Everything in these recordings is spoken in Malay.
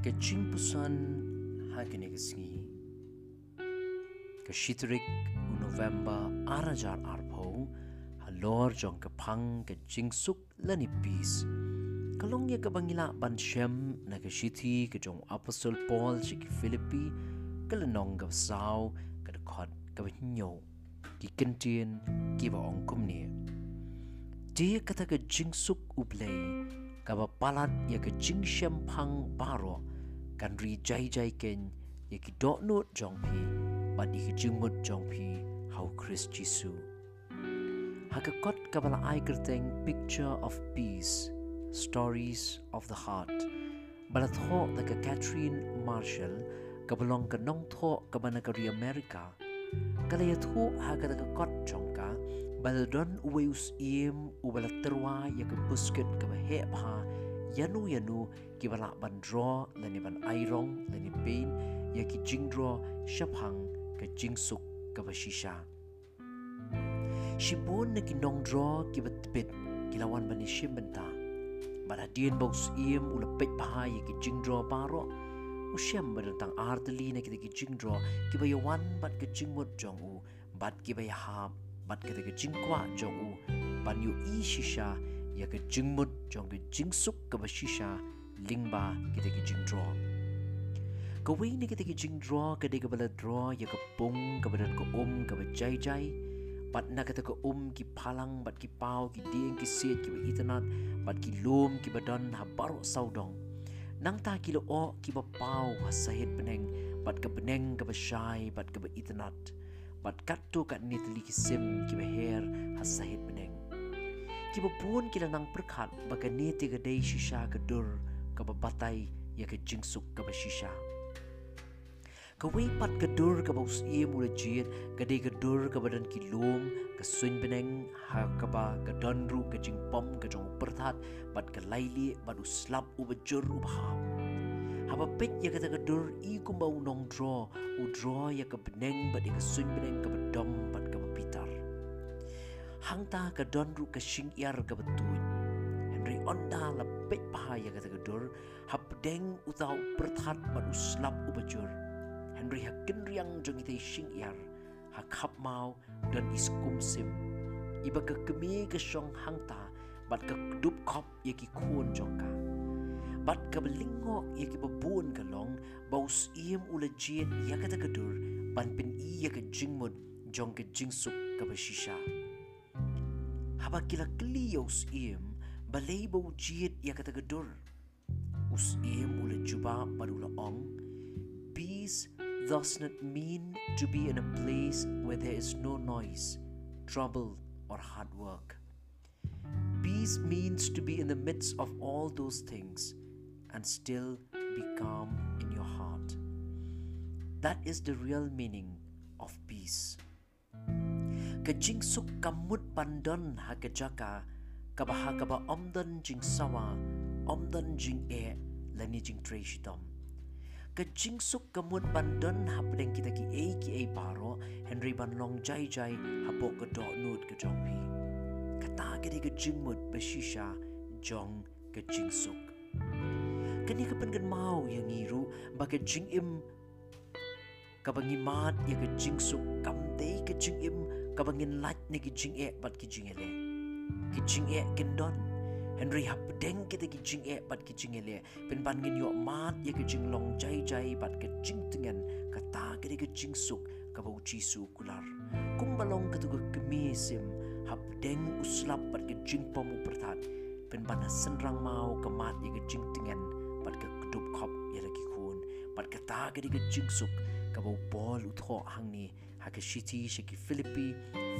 Kaching pusan hakinegisngi. Kashitrik u November arajar arpo halor jong kapang kachingsuk lani peace. Kalong ya Bangila ban shem na kashiti kajong Apostle Paul chiki Philippi kalanong gavsaw kadakot kabanyo kikintien kiba ongkum niya. Dia kata kachingsuk ublay palat ya ka jing phang baro. Kan ri jai jai ken ye ki do not jong pi ba di ki jing jong pi how christ jisu ha ka kot ka bala ai kerteng picture of peace stories of the heart. Bala tho da ka catherine marshall ka belong ka nong tho ka bana ka ri america. Kala ya tho kot jong baldan uweus im ubala terwa ya ke busket ke he pha yanu yanu ki bala ban draw lani ban airong lani pain ya ki jing draw shaphang ke jing suk ke bashisha shibon na ki nong draw ki batbit kilawan bani shimbenta bala dien box im ula pet pha ya ki jing draw paro ushem tentang arteli na kita kijing draw kibaya wan bat kijing mod jong u bat kibaya ham bat ki ki jing kwa jong u. Ban yu i shisha ya ke jing mut jong ke jing suk ke ba shisha ling ba ke de ke jing draw ko wei ni ke de ke jing draw de ke bala draw ya ke pung ke badan ko um ke ba jai jai bat na ke te ko um ki palang bat ki pau ki ding ki set ki ba itanat bat ki lum ki badan ha baro saudong nang ta ki lo o ki ba pau ha sahit peneng bat ke peneng ke ba shai bat ke ba itanat bat kat tu kat ni teli ki sim ki ba hair ha sahit peneng ki pun kila nang perkat baka ni tiga day shisha ke dur ke batai ya ke jingsuk ke shisha ke wei pat ke dur ke baus ie mula jiet ke day ke dur ke badan ki lom ke sun beneng ha ke ba ke donru ke jing pom ke jong pertat bat ke laili bat uslap u bejur u baham Haba pet ya kata ke dur i kumbau nong draw u draw ya ke beneng bat ya ke sun beneng ke bedom bat ke bepitar. Hang ta ka don ru ka shing yar ka betul Henry onda la pet pahaya ka tagadur hap deng utau perthat man uslap ubajur Henry ha kenriang jong ite shing yar ha khap mau dan iskum sim. Iba ka kemi ka shong hang ta bat ka dup khop ye ki khon jong bat kabalingok iya kibabuan kalong baus iyam ulajian iya katakadur panpin iya kajingmod jong. Haba kila balay ba ujian iya katakadur. Us peace does not mean to be in a place where there is no noise, trouble, or hard work. Peace means to be in the midst of all those things and still be calm in your heart. That is the real meaning of peace. Kajingsuk kamut pandan hakajaka kabahakaba omdan jing sawa omdan jing e lani jing treshidom. Kajingsuk kamut pandan hapdeng kita ki e ki e paro Henry ban long jai jai hapok kado nud kajongpi. Kata kiri kajingmut beshisha jong kajingsuk. Suk ka ka pen gan mau yang iru ba ka jing im ka bangi mat ya ka jing suk kam de ka jing im kabangin lat ni ki jing e bat ki jing ele. Ki jing e gendon henry hap deng kita ki jing e bat ki jing ele. Pen ban ngin yo mat ye ki jing long jai jai bat ki jing tengen. Kata ki ki jing suk ka bau su kular. Kum balong ka tu ka sim hap deng uslap bat ki jing pom upertat pen ban senrang mau ka mat ye ki jing tengen บัดกะกดุบขอบยาละกิคูนปัดกะตากะดิกะจิงสุกกับ่บอลอุทอหังนี่หากะชิตีเชกิฟิลิปปี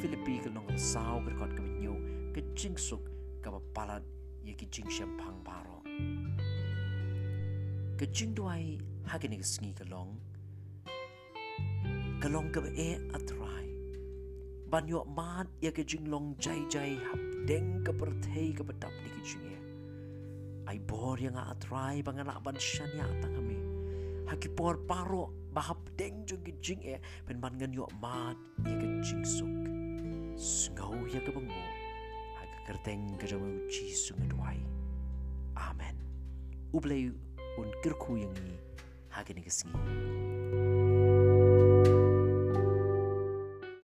ฟิลิปปีกันลองกับสาวกระกอดกับมิญโยกะจิงสุกกับ่ปาลัดยากิจิงเชมพังบารอกะจิงด้วยหากะนิกะสงีกะลองกะลองกับเออัตรายบันยอมาดยากะจิงลองใจใจหับเด้งกัะประเทยกับ่ดับดิกะจิงเอ ai bor yang atrai bangana ban shan ya tangami haki por paro bahap deng jung ki jing e. Pen man ngan yo mat ye ka jing suk. Ngau ya ka bango ha ka kerteng ka jama uchi sung adwai amen. Ublei un kirku yang ni. Ha ka ni ka singi